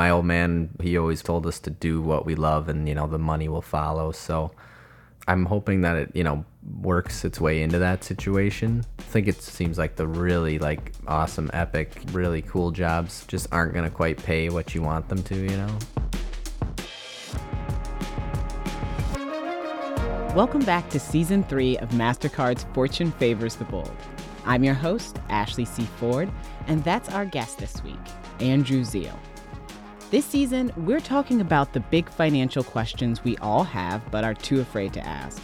My old man, he always told us to do what we love and, you know, the money will follow. So I'm hoping that it, you know, works its way into that situation. I think it seems like the really like awesome, epic, really cool jobs just aren't going to quite pay what you want them to, you know? Welcome back to season three of MasterCard's Fortune Favors the Bold. I'm your host, Ashley C. Ford, and that's our guest this week, Andrew Zeal. This season, we're talking about the big financial questions we all have but are too afraid to ask.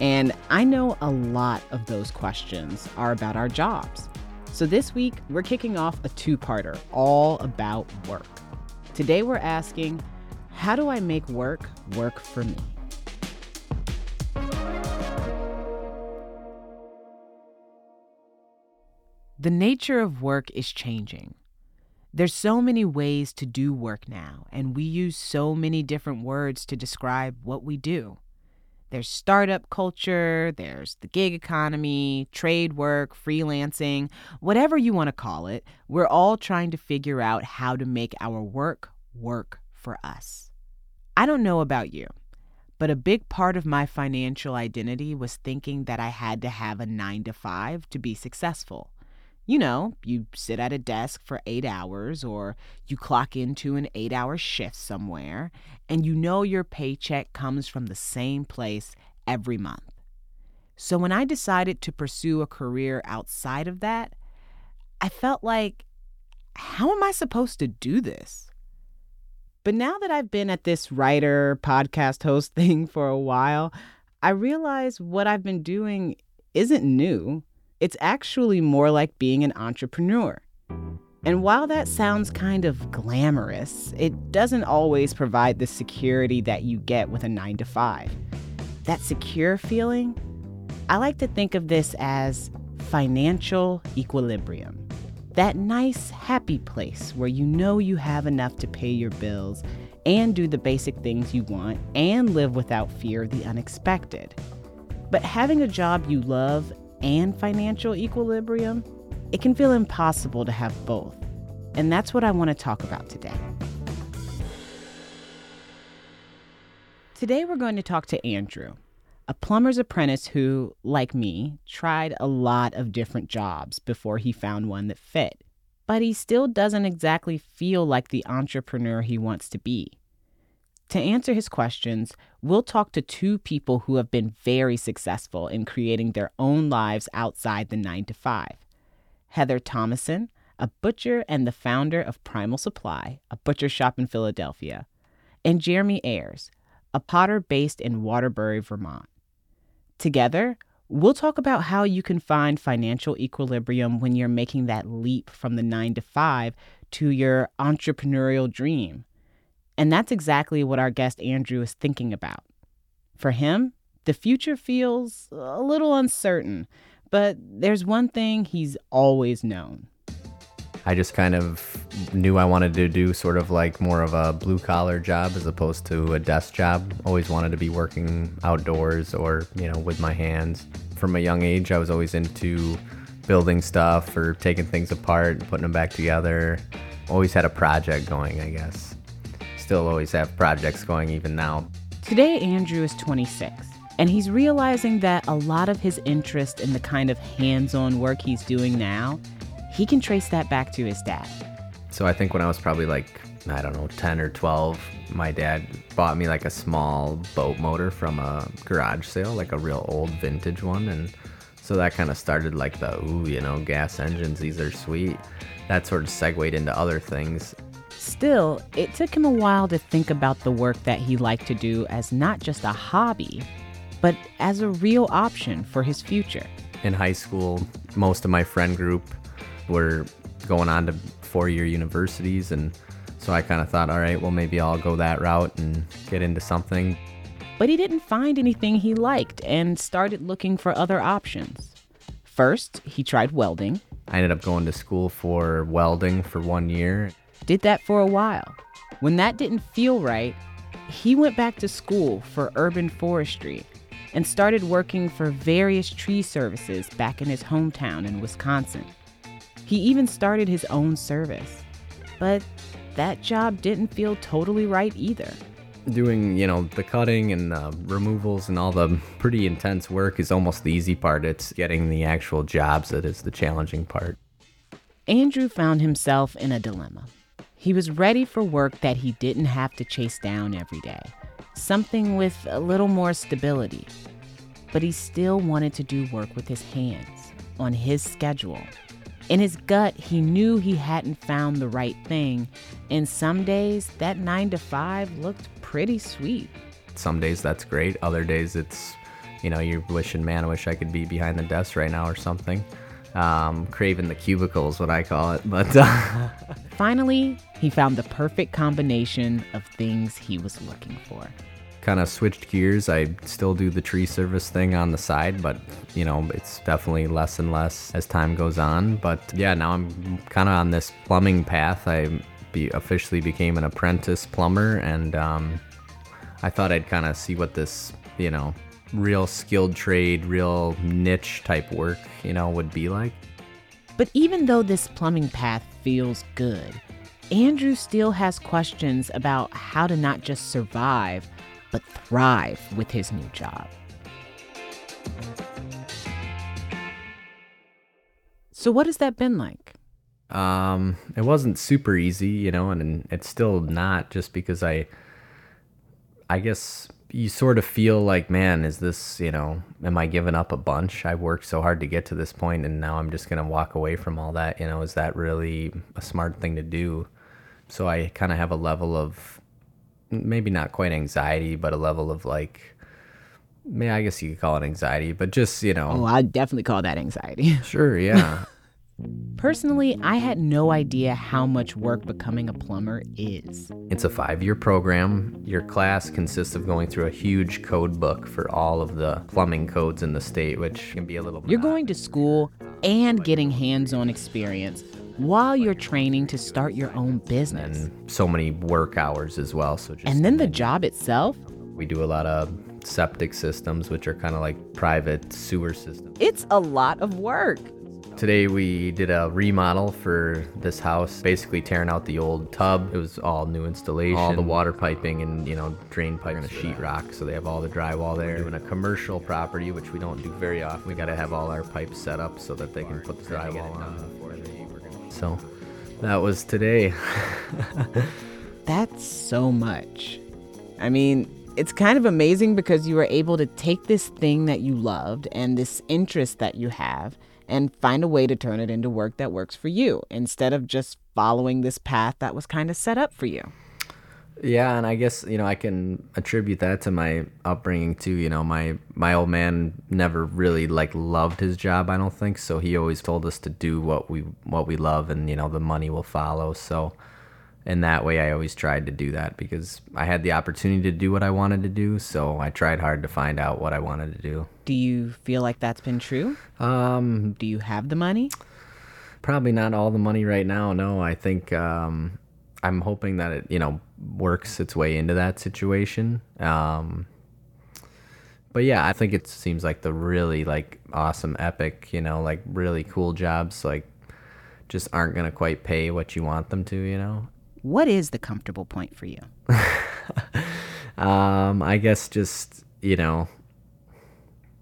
And I know a lot of those questions are about our jobs. So this week, we're kicking off a two parter all about work. Today, we're asking how do I make work work for me? The nature of work is changing. There's so many ways to do work now, and we use so many different words to describe what we do. There's startup culture, there's the gig economy, trade work, freelancing, whatever you want to call it. We're all trying to figure out how to make our work work for us. I don't know about you, but a big part of my financial identity was thinking that I had to have a nine to five to be successful. You know, you sit at a desk for eight hours or you clock into an eight hour shift somewhere, and you know your paycheck comes from the same place every month. So when I decided to pursue a career outside of that, I felt like, how am I supposed to do this? But now that I've been at this writer, podcast host thing for a while, I realize what I've been doing isn't new. It's actually more like being an entrepreneur. And while that sounds kind of glamorous, it doesn't always provide the security that you get with a 9 to 5. That secure feeling, I like to think of this as financial equilibrium. That nice, happy place where you know you have enough to pay your bills and do the basic things you want and live without fear of the unexpected. But having a job you love and financial equilibrium, it can feel impossible to have both. And that's what I want to talk about today. Today, we're going to talk to Andrew, a plumber's apprentice who, like me, tried a lot of different jobs before he found one that fit. But he still doesn't exactly feel like the entrepreneur he wants to be. To answer his questions, we'll talk to two people who have been very successful in creating their own lives outside the 9 to 5. Heather Thomason, a butcher and the founder of Primal Supply, a butcher shop in Philadelphia, and Jeremy Ayers, a potter based in Waterbury, Vermont. Together, we'll talk about how you can find financial equilibrium when you're making that leap from the 9 to 5 to your entrepreneurial dream and that's exactly what our guest Andrew is thinking about. For him, the future feels a little uncertain, but there's one thing he's always known. I just kind of knew I wanted to do sort of like more of a blue collar job as opposed to a desk job. Always wanted to be working outdoors or, you know, with my hands. From a young age, I was always into building stuff or taking things apart and putting them back together. Always had a project going, I guess still always have projects going even now. Today, Andrew is 26, and he's realizing that a lot of his interest in the kind of hands on work he's doing now, he can trace that back to his dad. So I think when I was probably like, I don't know, 10 or 12, my dad bought me like a small boat motor from a garage sale, like a real old vintage one. And so that kind of started like the, ooh, you know, gas engines, these are sweet. That sort of segued into other things. Still, it took him a while to think about the work that he liked to do as not just a hobby, but as a real option for his future. In high school, most of my friend group were going on to four year universities, and so I kind of thought, all right, well, maybe I'll go that route and get into something. But he didn't find anything he liked and started looking for other options. First, he tried welding. I ended up going to school for welding for one year did that for a while. When that didn't feel right, he went back to school for urban forestry and started working for various tree services back in his hometown in Wisconsin. He even started his own service. But that job didn't feel totally right either. Doing, you know, the cutting and uh, removals and all the pretty intense work is almost the easy part. It's getting the actual jobs that is the challenging part. Andrew found himself in a dilemma. He was ready for work that he didn't have to chase down every day, something with a little more stability. But he still wanted to do work with his hands, on his schedule. In his gut, he knew he hadn't found the right thing, and some days that 9 to 5 looked pretty sweet. Some days that's great, other days it's, you know, you're wishing, man, I wish I could be behind the desk right now or something. Um, craving the cubicle is what I call it. But uh, finally, he found the perfect combination of things he was looking for. Kind of switched gears. I still do the tree service thing on the side, but you know, it's definitely less and less as time goes on. But yeah, now I'm kind of on this plumbing path. I be, officially became an apprentice plumber, and um, I thought I'd kind of see what this, you know, real skilled trade, real niche type work, you know, would be like. But even though this plumbing path feels good, Andrew still has questions about how to not just survive, but thrive with his new job. So, what has that been like? Um, it wasn't super easy, you know, and it's still not just because I, I guess you sort of feel like, man, is this, you know, am I giving up a bunch? I worked so hard to get to this point and now I'm just going to walk away from all that. You know, is that really a smart thing to do? So I kind of have a level of maybe not quite anxiety, but a level of like, yeah, I guess you could call it anxiety, but just, you know. Oh, I'd definitely call that anxiety. Sure, yeah. Personally, I had no idea how much work becoming a plumber is. It's a five year program. Your class consists of going through a huge code book for all of the plumbing codes in the state, which can be a little. Bit. You're going to school and getting hands on experience while you're training to start your own business. And so many work hours as well. So and then the job itself? We do a lot of septic systems, which are kind of like private sewer systems. It's a lot of work. Today we did a remodel for this house, basically tearing out the old tub. It was all new installation, all the water piping and you know drain pipe and a sheetrock, so they have all the drywall there. We're doing a commercial property, which we don't do very often. We got to have all our pipes set up so that they can put the drywall on. So that was today. That's so much. I mean, it's kind of amazing because you were able to take this thing that you loved and this interest that you have and find a way to turn it into work that works for you instead of just following this path that was kind of set up for you. Yeah, and I guess you know I can attribute that to my upbringing too. You know, my my old man never really like loved his job. I don't think so. He always told us to do what we what we love, and you know the money will follow. So in that way, I always tried to do that because I had the opportunity to do what I wanted to do. So I tried hard to find out what I wanted to do. Do you feel like that's been true? Um, do you have the money? Probably not all the money right now. No, I think um, I'm hoping that it, you know, works its way into that situation. Um, but yeah, I think it seems like the really like awesome, epic, you know, like really cool jobs, like just aren't gonna quite pay what you want them to, you know. What is the comfortable point for you? um, I guess just, you know,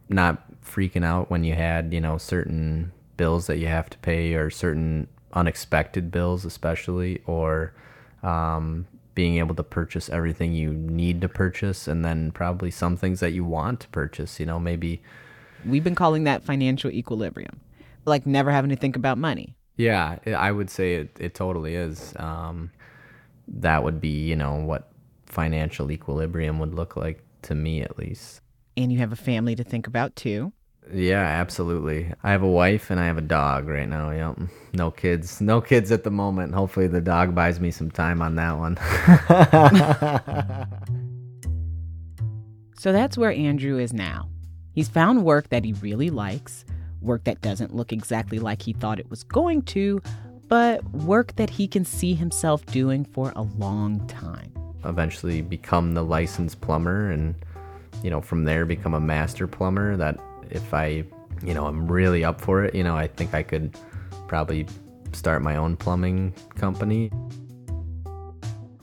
not freaking out when you had, you know, certain bills that you have to pay or certain unexpected bills, especially, or um, being able to purchase everything you need to purchase and then probably some things that you want to purchase, you know, maybe. We've been calling that financial equilibrium, like never having to think about money. Yeah, I would say it, it totally is. Um, that would be, you know, what financial equilibrium would look like to me at least. And you have a family to think about too. Yeah, absolutely. I have a wife and I have a dog right now. Yep. No kids. No kids at the moment. Hopefully the dog buys me some time on that one. so that's where Andrew is now. He's found work that he really likes, work that doesn't look exactly like he thought it was going to, but work that he can see himself doing for a long time. Eventually become the licensed plumber and, you know, from there become a master plumber that if I, you know, I'm really up for it, you know, I think I could probably start my own plumbing company.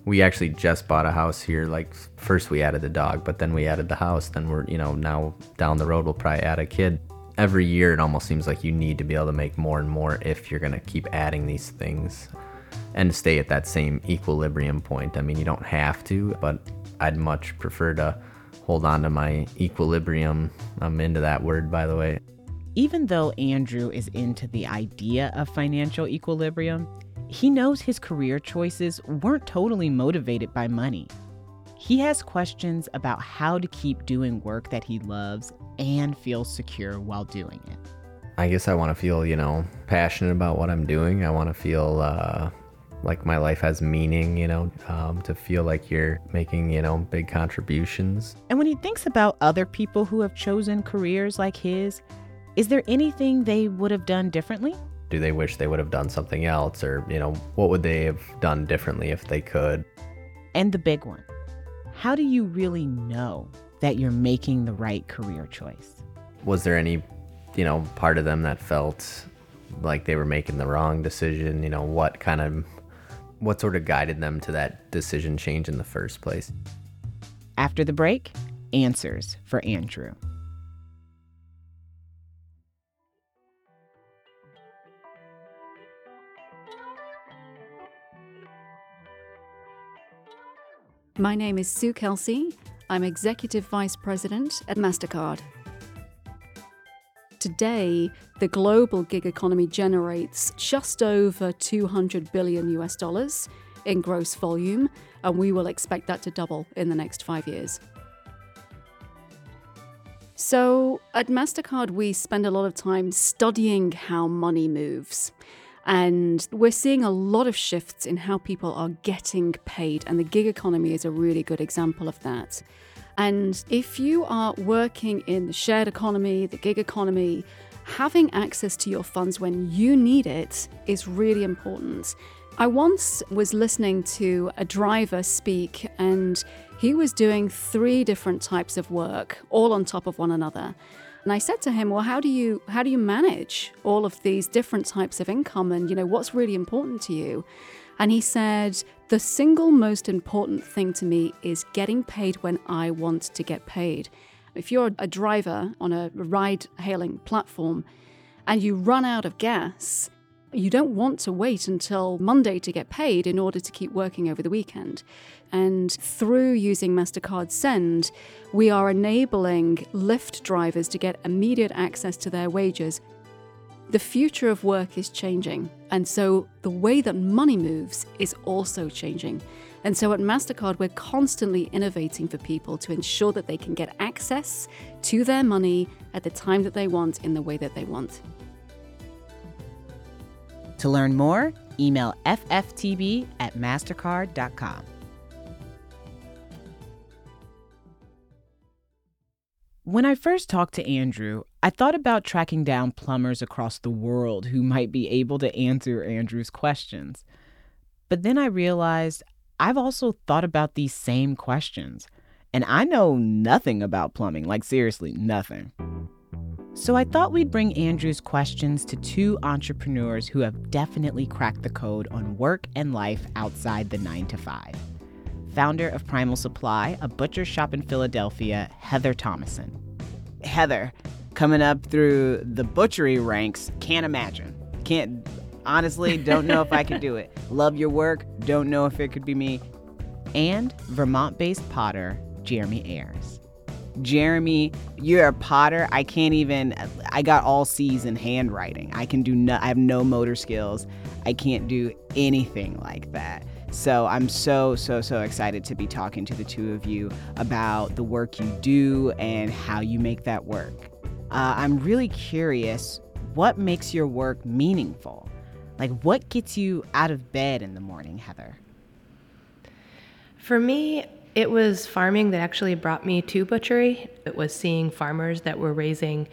we actually just bought a house here. Like first we added the dog, but then we added the house. Then we're, you know, now down the road we'll probably add a kid. Every year it almost seems like you need to be able to make more and more if you're going to keep adding these things and stay at that same equilibrium point. I mean, you don't have to, but I'd much prefer to hold on to my equilibrium. I'm into that word, by the way. Even though Andrew is into the idea of financial equilibrium, he knows his career choices weren't totally motivated by money. He has questions about how to keep doing work that he loves and feel secure while doing it. I guess I want to feel, you know, passionate about what I'm doing. I want to feel uh, like my life has meaning, you know, um, to feel like you're making, you know, big contributions. And when he thinks about other people who have chosen careers like his, is there anything they would have done differently? do they wish they would have done something else or you know what would they have done differently if they could and the big one how do you really know that you're making the right career choice? Was there any you know part of them that felt like they were making the wrong decision? You know what kind of what sort of guided them to that decision change in the first place? After the break answers for andrew My name is Sue Kelsey. I'm Executive Vice President at MasterCard. Today, the global gig economy generates just over 200 billion US dollars in gross volume, and we will expect that to double in the next five years. So, at MasterCard, we spend a lot of time studying how money moves. And we're seeing a lot of shifts in how people are getting paid, and the gig economy is a really good example of that. And if you are working in the shared economy, the gig economy, having access to your funds when you need it is really important. I once was listening to a driver speak, and he was doing three different types of work all on top of one another. And I said to him, "Well, how do you how do you manage all of these different types of income and you know what's really important to you?" And he said, "The single most important thing to me is getting paid when I want to get paid. If you're a driver on a ride hailing platform and you run out of gas, you don't want to wait until Monday to get paid in order to keep working over the weekend. And through using MasterCard Send, we are enabling Lyft drivers to get immediate access to their wages. The future of work is changing, and so the way that money moves is also changing. And so at MasterCard, we're constantly innovating for people to ensure that they can get access to their money at the time that they want in the way that they want. To learn more, email fftb at mastercard.com. When I first talked to Andrew, I thought about tracking down plumbers across the world who might be able to answer Andrew's questions. But then I realized I've also thought about these same questions, and I know nothing about plumbing like, seriously, nothing. So I thought we'd bring Andrew's questions to two entrepreneurs who have definitely cracked the code on work and life outside the 9 to 5. Founder of Primal Supply, a butcher shop in Philadelphia, Heather Thomason. Heather, coming up through the butchery ranks, can't imagine. Can't honestly don't know if I could do it. Love your work, don't know if it could be me. And Vermont-based potter Jeremy Ayers. Jeremy, you're a potter. I can't even. I got all C's in handwriting. I can do no. I have no motor skills. I can't do anything like that. So I'm so so so excited to be talking to the two of you about the work you do and how you make that work. Uh, I'm really curious. What makes your work meaningful? Like, what gets you out of bed in the morning, Heather? For me, it was farming that actually brought me to butchery. It was seeing farmers that were raising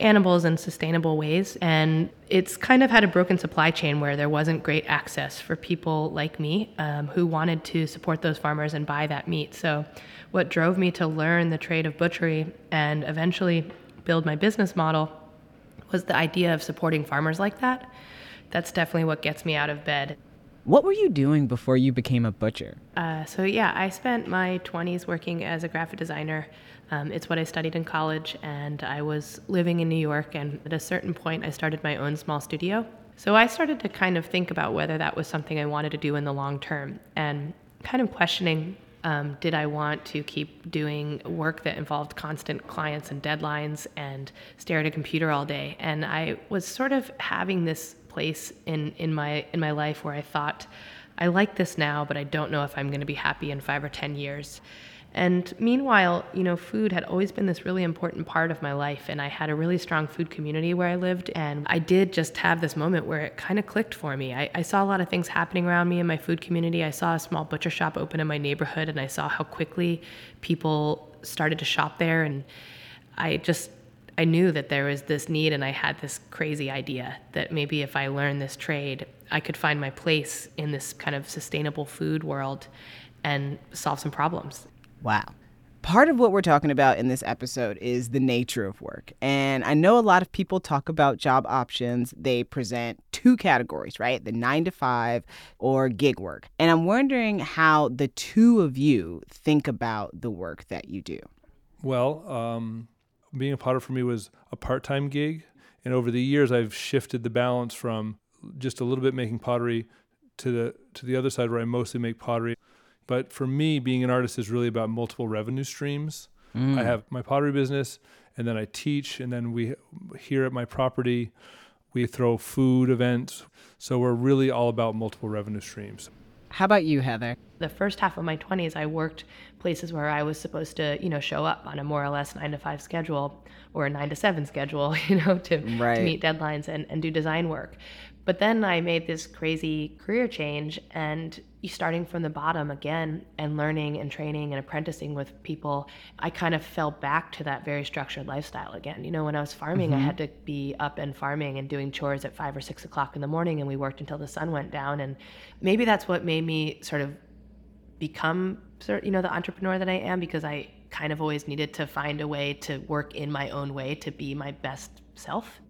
animals in sustainable ways. And it's kind of had a broken supply chain where there wasn't great access for people like me um, who wanted to support those farmers and buy that meat. So, what drove me to learn the trade of butchery and eventually build my business model was the idea of supporting farmers like that. That's definitely what gets me out of bed. What were you doing before you became a butcher? Uh, so, yeah, I spent my 20s working as a graphic designer. Um, it's what I studied in college, and I was living in New York. And at a certain point, I started my own small studio. So, I started to kind of think about whether that was something I wanted to do in the long term and kind of questioning um, did I want to keep doing work that involved constant clients and deadlines and stare at a computer all day? And I was sort of having this place in, in my in my life where I thought, I like this now, but I don't know if I'm going to be happy in five or ten years. And meanwhile, you know, food had always been this really important part of my life. And I had a really strong food community where I lived. And I did just have this moment where it kind of clicked for me. I, I, saw a lot of things happening around me in my food community. I saw a small butcher shop open in my neighborhood, and I saw how quickly people started to shop there. And I just, I knew that there was this need, and I had this crazy idea that maybe if I learned this trade, I could find my place in this kind of sustainable food world and solve some problems. Wow. Part of what we're talking about in this episode is the nature of work. And I know a lot of people talk about job options. They present two categories, right? The nine to five or gig work. And I'm wondering how the two of you think about the work that you do. Well, um, being a potter for me was a part time gig. And over the years, I've shifted the balance from just a little bit making pottery to the to the other side where I mostly make pottery. But for me, being an artist is really about multiple revenue streams. Mm. I have my pottery business, and then I teach, and then we here at my property, we throw food events. So we're really all about multiple revenue streams. How about you, Heather? The first half of my 20s, I worked places where I was supposed to, you know, show up on a more or less nine to five schedule or a nine to seven schedule, you know, to, right. to meet deadlines and, and do design work. But then I made this crazy career change and starting from the bottom again and learning and training and apprenticing with people, I kind of fell back to that very structured lifestyle again. You know, when I was farming, mm-hmm. I had to be up and farming and doing chores at five or six o'clock in the morning, and we worked until the sun went down. And maybe that's what made me sort of become, you know, the entrepreneur that I am because I kind of always needed to find a way to work in my own way to be my best self.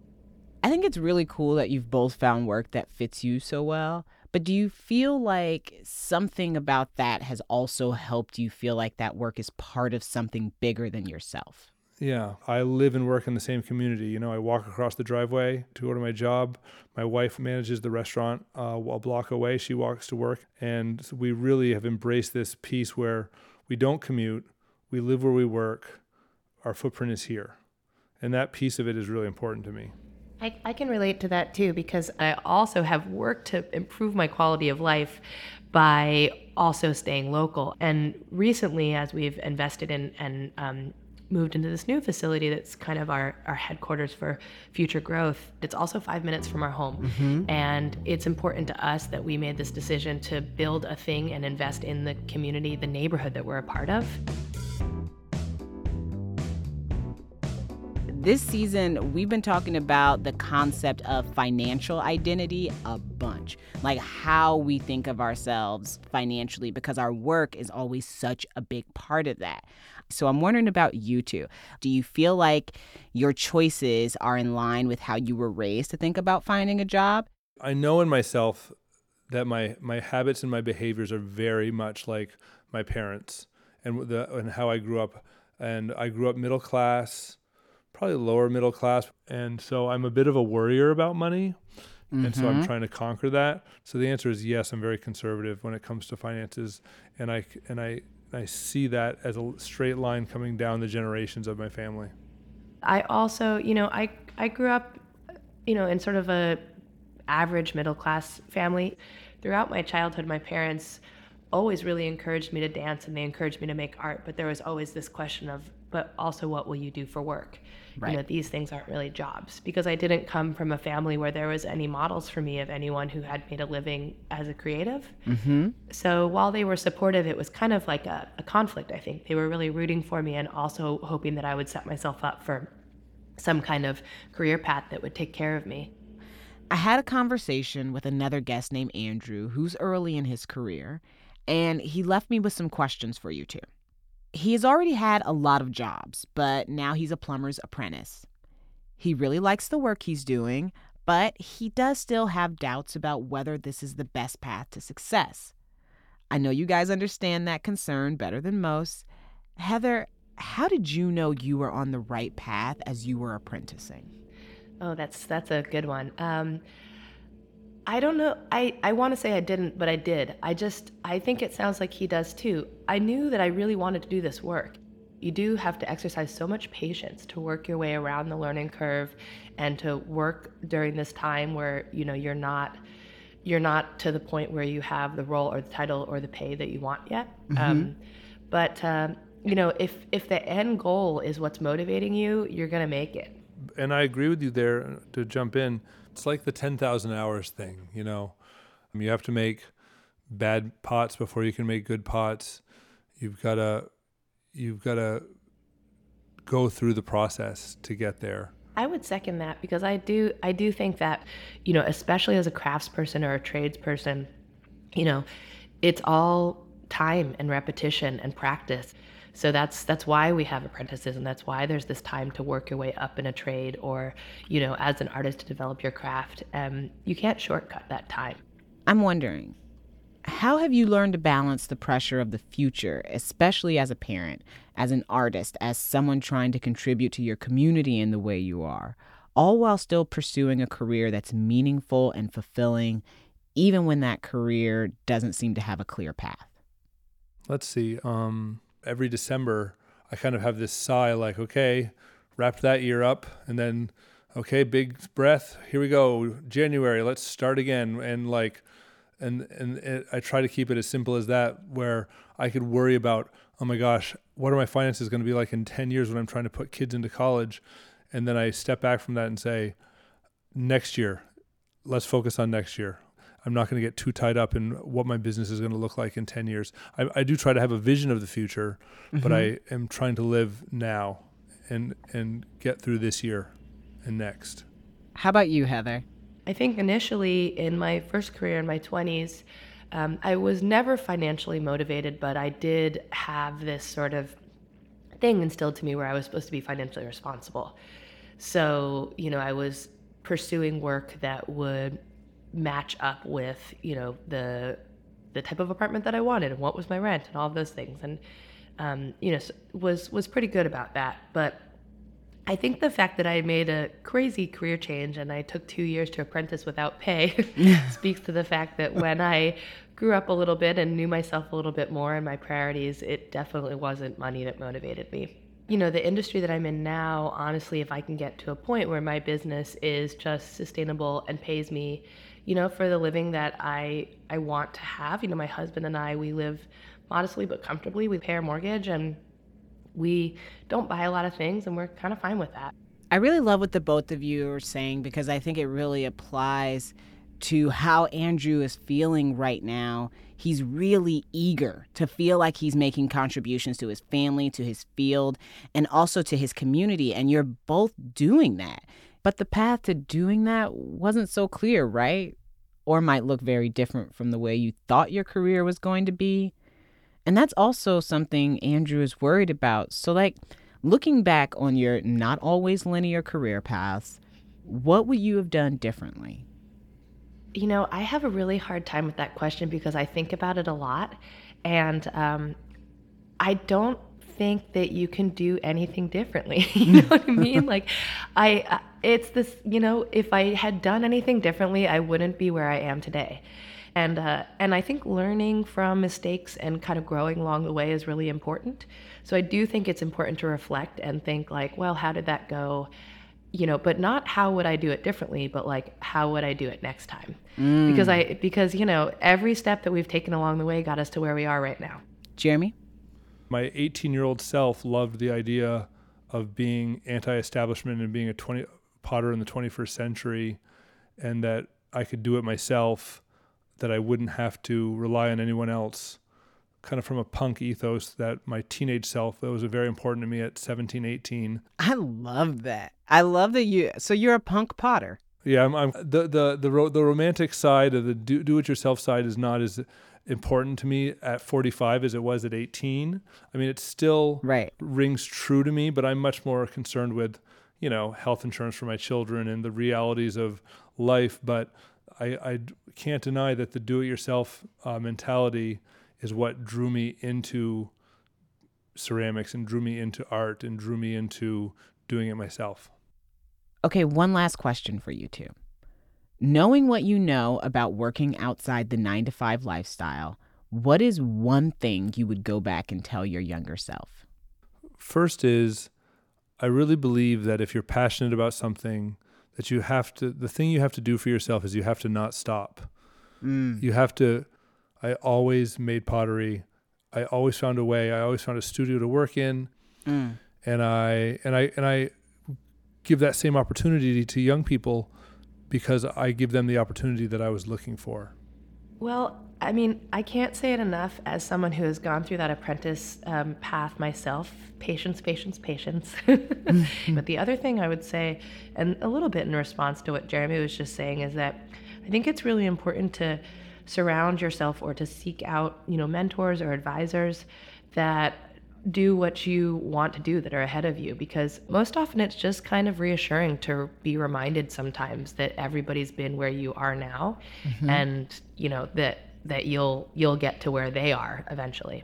I think it's really cool that you've both found work that fits you so well. But do you feel like something about that has also helped you feel like that work is part of something bigger than yourself? Yeah, I live and work in the same community. You know, I walk across the driveway to go to my job. My wife manages the restaurant uh, a block away. She walks to work. And we really have embraced this piece where we don't commute, we live where we work, our footprint is here. And that piece of it is really important to me. I, I can relate to that too because I also have worked to improve my quality of life by also staying local. And recently, as we've invested in and um, moved into this new facility that's kind of our, our headquarters for future growth. It's also five minutes from our home. Mm-hmm. And it's important to us that we made this decision to build a thing and invest in the community, the neighborhood that we're a part of. This season, we've been talking about the concept of financial identity a bunch, like how we think of ourselves financially, because our work is always such a big part of that. So I'm wondering about you two. Do you feel like your choices are in line with how you were raised to think about finding a job? I know in myself that my my habits and my behaviors are very much like my parents and the and how I grew up. And I grew up middle class probably lower middle class. And so I'm a bit of a worrier about money. Mm-hmm. And so I'm mm-hmm. trying to conquer that. So the answer is yes, I'm very conservative when it comes to finances. And I, and I, I see that as a straight line coming down the generations of my family. I also, you know, I, I grew up, you know, in sort of a average middle class family. Throughout my childhood, my parents always really encouraged me to dance and they encouraged me to make art, but there was always this question of, but also what will you do for work? Right. You know, these things aren't really jobs because I didn't come from a family where there was any models for me of anyone who had made a living as a creative. Mm-hmm. So while they were supportive, it was kind of like a, a conflict, I think. They were really rooting for me and also hoping that I would set myself up for some kind of career path that would take care of me. I had a conversation with another guest named Andrew, who's early in his career, and he left me with some questions for you two. He has already had a lot of jobs, but now he's a plumber's apprentice. He really likes the work he's doing, but he does still have doubts about whether this is the best path to success. I know you guys understand that concern better than most. Heather, how did you know you were on the right path as you were apprenticing? Oh, that's that's a good one. Um, I don't know. I, I want to say I didn't, but I did. I just, I think it sounds like he does too. I knew that I really wanted to do this work. You do have to exercise so much patience to work your way around the learning curve and to work during this time where, you know, you're not you're not to the point where you have the role or the title or the pay that you want yet. Mm-hmm. Um, but um, you know, if if the end goal is what's motivating you, you're gonna make it. And I agree with you there. To jump in, it's like the ten thousand hours thing. You know, you have to make bad pots before you can make good pots. You've got to you've got to go through the process to get there. I would second that because I do I do think that, you know, especially as a craftsperson or a tradesperson, you know, it's all time and repetition and practice. So that's that's why we have apprentices and that's why there's this time to work your way up in a trade or, you know, as an artist to develop your craft. Um, you can't shortcut that time. I'm wondering, how have you learned to balance the pressure of the future, especially as a parent, as an artist, as someone trying to contribute to your community in the way you are, all while still pursuing a career that's meaningful and fulfilling, even when that career doesn't seem to have a clear path? Let's see. Um, every December, I kind of have this sigh like, okay, wrap that year up, and then, okay, big breath, here we go, January, let's start again. And like, and and it, I try to keep it as simple as that, where I could worry about, oh my gosh, what are my finances going to be like in ten years when I'm trying to put kids into college, and then I step back from that and say, next year, let's focus on next year. I'm not going to get too tied up in what my business is going to look like in 10 years. I, I do try to have a vision of the future, mm-hmm. but I am trying to live now and and get through this year and next. How about you, Heather? I think initially in my first career in my 20s, um, I was never financially motivated, but I did have this sort of thing instilled to me where I was supposed to be financially responsible. So, you know, I was pursuing work that would match up with, you know, the the type of apartment that I wanted and what was my rent and all of those things. And um, you know, was was pretty good about that. But I think the fact that I made a crazy career change and I took two years to apprentice without pay speaks to the fact that when I grew up a little bit and knew myself a little bit more and my priorities, it definitely wasn't money that motivated me. You know, the industry that I'm in now, honestly, if I can get to a point where my business is just sustainable and pays me, you know, for the living that I I want to have. You know, my husband and I, we live modestly but comfortably. We pay our mortgage and we don't buy a lot of things and we're kind of fine with that. I really love what the both of you are saying because I think it really applies to how Andrew is feeling right now. He's really eager to feel like he's making contributions to his family, to his field, and also to his community. And you're both doing that. But the path to doing that wasn't so clear, right? Or might look very different from the way you thought your career was going to be. And that's also something Andrew is worried about. So, like, looking back on your not always linear career paths, what would you have done differently? You know, I have a really hard time with that question because I think about it a lot. And um, I don't think that you can do anything differently. you know what I mean? Like, I, it's this, you know, if I had done anything differently, I wouldn't be where I am today and uh, and I think learning from mistakes and kind of growing along the way is really important. So I do think it's important to reflect and think like, well, how did that go? You know, but not how would I do it differently, but like how would I do it next time? Mm. Because I because you know every step that we've taken along the way got us to where we are right now. Jeremy, my 18 year old self loved the idea of being anti-establishment and being a 20 potter in the 21st century, and that I could do it myself that I wouldn't have to rely on anyone else. Kind of from a punk ethos that my teenage self, that was very important to me at 17, 18. I love that. I love that you, so you're a punk potter. Yeah, I'm, I'm the, the, the, ro- the romantic side of the do, do it yourself side is not as important to me at 45 as it was at 18. I mean, it still right. rings true to me, but I'm much more concerned with, you know, health insurance for my children and the realities of life. But I, I can't deny that the do-it-yourself uh, mentality is what drew me into ceramics and drew me into art and drew me into doing it myself. Okay, one last question for you two. Knowing what you know about working outside the nine to five lifestyle, what is one thing you would go back and tell your younger self? First is I really believe that if you're passionate about something, that you have to, the thing you have to do for yourself is you have to not stop. Mm. You have to, I always made pottery. I always found a way. I always found a studio to work in. Mm. And I, and I, and I give that same opportunity to young people because I give them the opportunity that I was looking for. Well, I mean, I can't say it enough as someone who has gone through that apprentice um, path myself patience, patience, patience. but the other thing I would say, and a little bit in response to what Jeremy was just saying, is that I think it's really important to surround yourself or to seek out, you know, mentors or advisors that do what you want to do that are ahead of you because most often it's just kind of reassuring to be reminded sometimes that everybody's been where you are now mm-hmm. and you know that that you'll you'll get to where they are eventually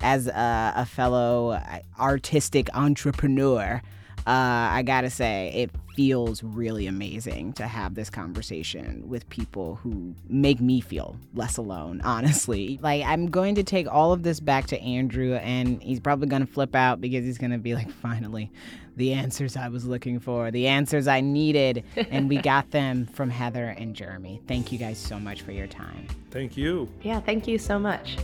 as a, a fellow artistic entrepreneur uh, I gotta say, it feels really amazing to have this conversation with people who make me feel less alone, honestly. Like, I'm going to take all of this back to Andrew, and he's probably gonna flip out because he's gonna be like, finally, the answers I was looking for, the answers I needed, and we got them from Heather and Jeremy. Thank you guys so much for your time. Thank you. Yeah, thank you so much.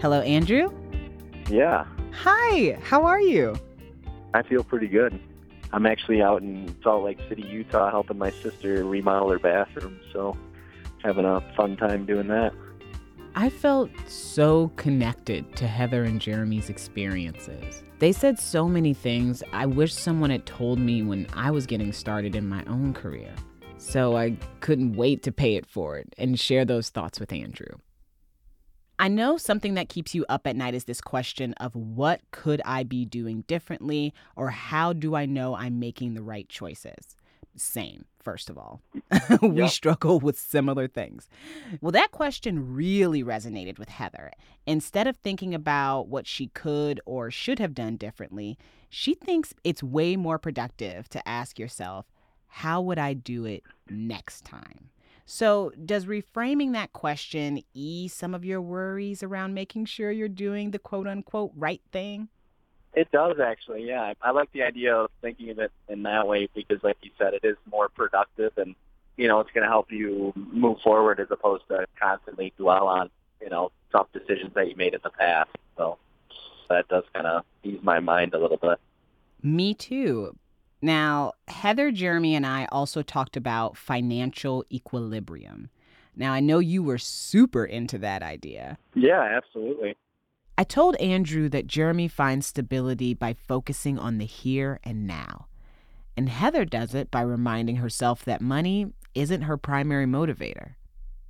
Hello, Andrew. Yeah. Hi, how are you? I feel pretty good. I'm actually out in Salt Lake City, Utah, helping my sister remodel her bathroom, so having a fun time doing that. I felt so connected to Heather and Jeremy's experiences. They said so many things I wish someone had told me when I was getting started in my own career. So I couldn't wait to pay it forward and share those thoughts with Andrew. I know something that keeps you up at night is this question of what could I be doing differently or how do I know I'm making the right choices? Same, first of all. we yep. struggle with similar things. Well, that question really resonated with Heather. Instead of thinking about what she could or should have done differently, she thinks it's way more productive to ask yourself, how would I do it next time? So, does reframing that question ease some of your worries around making sure you're doing the quote unquote right thing? It does actually, yeah. I like the idea of thinking of it in that way because, like you said, it is more productive and, you know, it's going to help you move forward as opposed to constantly dwell on, you know, tough decisions that you made in the past. So that does kind of ease my mind a little bit. Me too. Now, Heather, Jeremy, and I also talked about financial equilibrium. Now, I know you were super into that idea. Yeah, absolutely. I told Andrew that Jeremy finds stability by focusing on the here and now. And Heather does it by reminding herself that money isn't her primary motivator.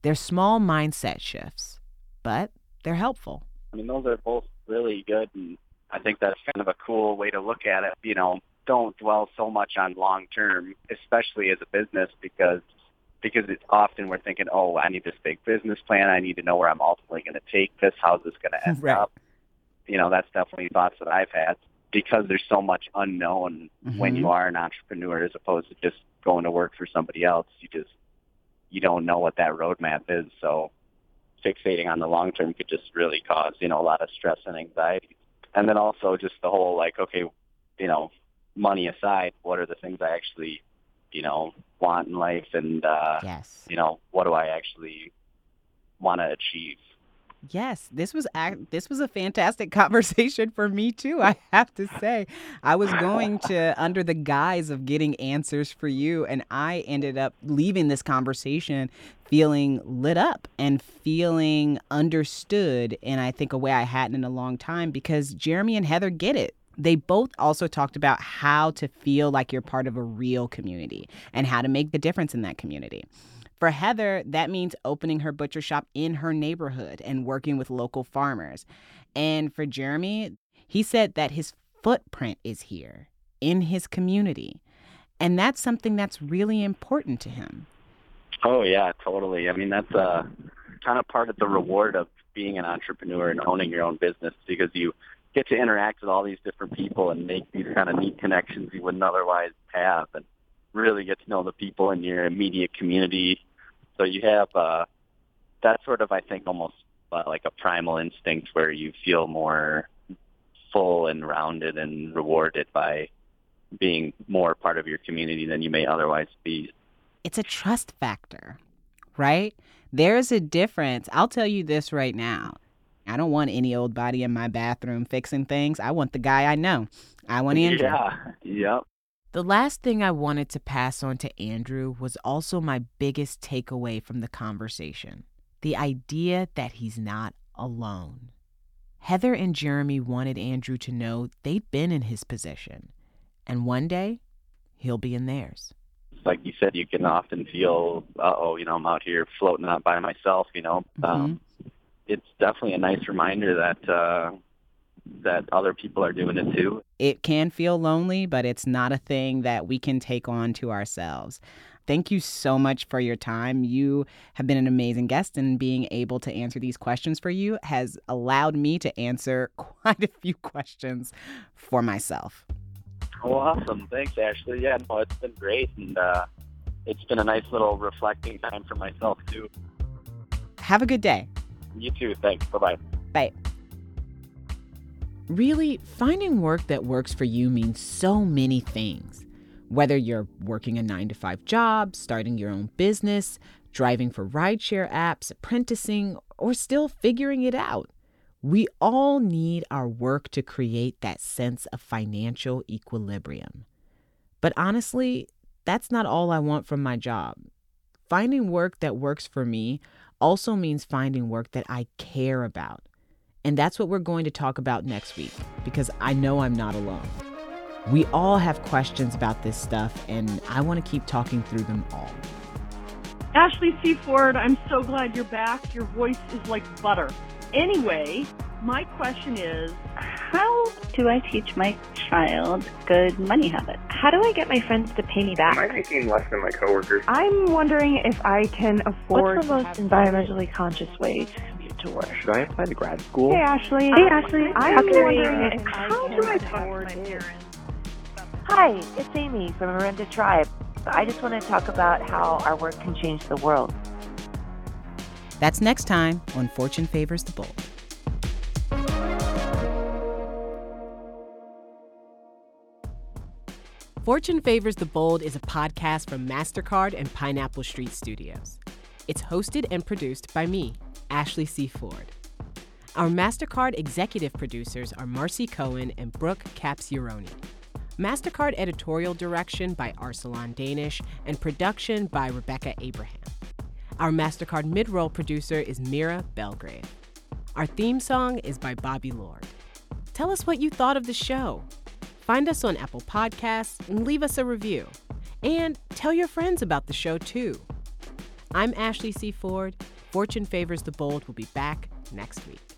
They're small mindset shifts, but they're helpful. I mean, those are both really good. And I think that's kind of a cool way to look at it. You know, don't dwell so much on long term, especially as a business, because because it's often we're thinking, oh, I need this big business plan. I need to know where I'm ultimately going to take this. How's this going to end right. up? You know, that's definitely thoughts that I've had because there's so much unknown mm-hmm. when you are an entrepreneur as opposed to just going to work for somebody else. You just you don't know what that roadmap is. So fixating on the long term could just really cause you know a lot of stress and anxiety. And then also just the whole like, okay, you know, money aside, what are the things I actually, you know, want in life, and uh, yes, you know, what do I actually want to achieve? Yes, this was this was a fantastic conversation for me too. I have to say, I was going to under the guise of getting answers for you, and I ended up leaving this conversation feeling lit up and feeling understood. And I think a way I hadn't in a long time because Jeremy and Heather get it. They both also talked about how to feel like you're part of a real community and how to make the difference in that community. For Heather, that means opening her butcher shop in her neighborhood and working with local farmers. And for Jeremy, He said that his footprint is here in his community. And that's something that's really important to him. Oh yeah, totally. I mean, that's uh, kind of part of the reward of being an entrepreneur and owning your own business because you get to interact with all these different people and make these kind of neat connections you wouldn't otherwise have and really get to know the people in your immediate community. So you have uh, that sort of, I think, almost uh, like a primal instinct where you feel more full and rounded and rewarded by being more part of your community than you may otherwise be. It's a trust factor, right? There's a difference. I'll tell you this right now. I don't want any old body in my bathroom fixing things. I want the guy I know. I want Andrew. Yeah, yep. The last thing I wanted to pass on to Andrew was also my biggest takeaway from the conversation the idea that he's not alone. Heather and Jeremy wanted Andrew to know they'd been in his position, and one day he'll be in theirs. Like you said, you can often feel, uh oh, you know, I'm out here floating out by myself, you know. Mm-hmm. Um, it's definitely a nice reminder that uh, that other people are doing it too. It can feel lonely, but it's not a thing that we can take on to ourselves. Thank you so much for your time. You have been an amazing guest, and being able to answer these questions for you has allowed me to answer quite a few questions for myself. Oh, awesome. Thanks, Ashley. Yeah, no, it's been great, and uh, it's been a nice little reflecting time for myself, too. Have a good day. You too. Thanks. Bye-bye. Bye. Really, finding work that works for you means so many things. Whether you're working a nine to five job, starting your own business, driving for rideshare apps, apprenticing, or still figuring it out, we all need our work to create that sense of financial equilibrium. But honestly, that's not all I want from my job. Finding work that works for me also means finding work that I care about. And that's what we're going to talk about next week because I know I'm not alone. We all have questions about this stuff, and I want to keep talking through them all. Ashley C. Ford, I'm so glad you're back. Your voice is like butter. Anyway, my question is How do I teach my child good money habits? How do I get my friends to pay me back? Am I making less than my coworkers? I'm wondering if I can afford. What's the most environmentally conscious way to commute to work? Should I apply to grad school? Hey Ashley. Hey Ashley. I'm How can I wondering if it- how do I talk to my parents? Hi, it's Amy from Miranda Tribe. I just want to talk about how our work can change the world. That's next time on Fortune Favors the Bold. Fortune Favors the Bold is a podcast from MasterCard and Pineapple Street Studios. It's hosted and produced by me, Ashley C. Ford. Our MasterCard executive producers are Marcy Cohen and Brooke Capsioroni. MasterCard editorial direction by Arsalan Danish and production by Rebecca Abraham. Our MasterCard mid roll producer is Mira Belgrave. Our theme song is by Bobby Lord. Tell us what you thought of the show. Find us on Apple Podcasts and leave us a review. And tell your friends about the show too. I'm Ashley C. Ford. Fortune Favors the Bold will be back next week.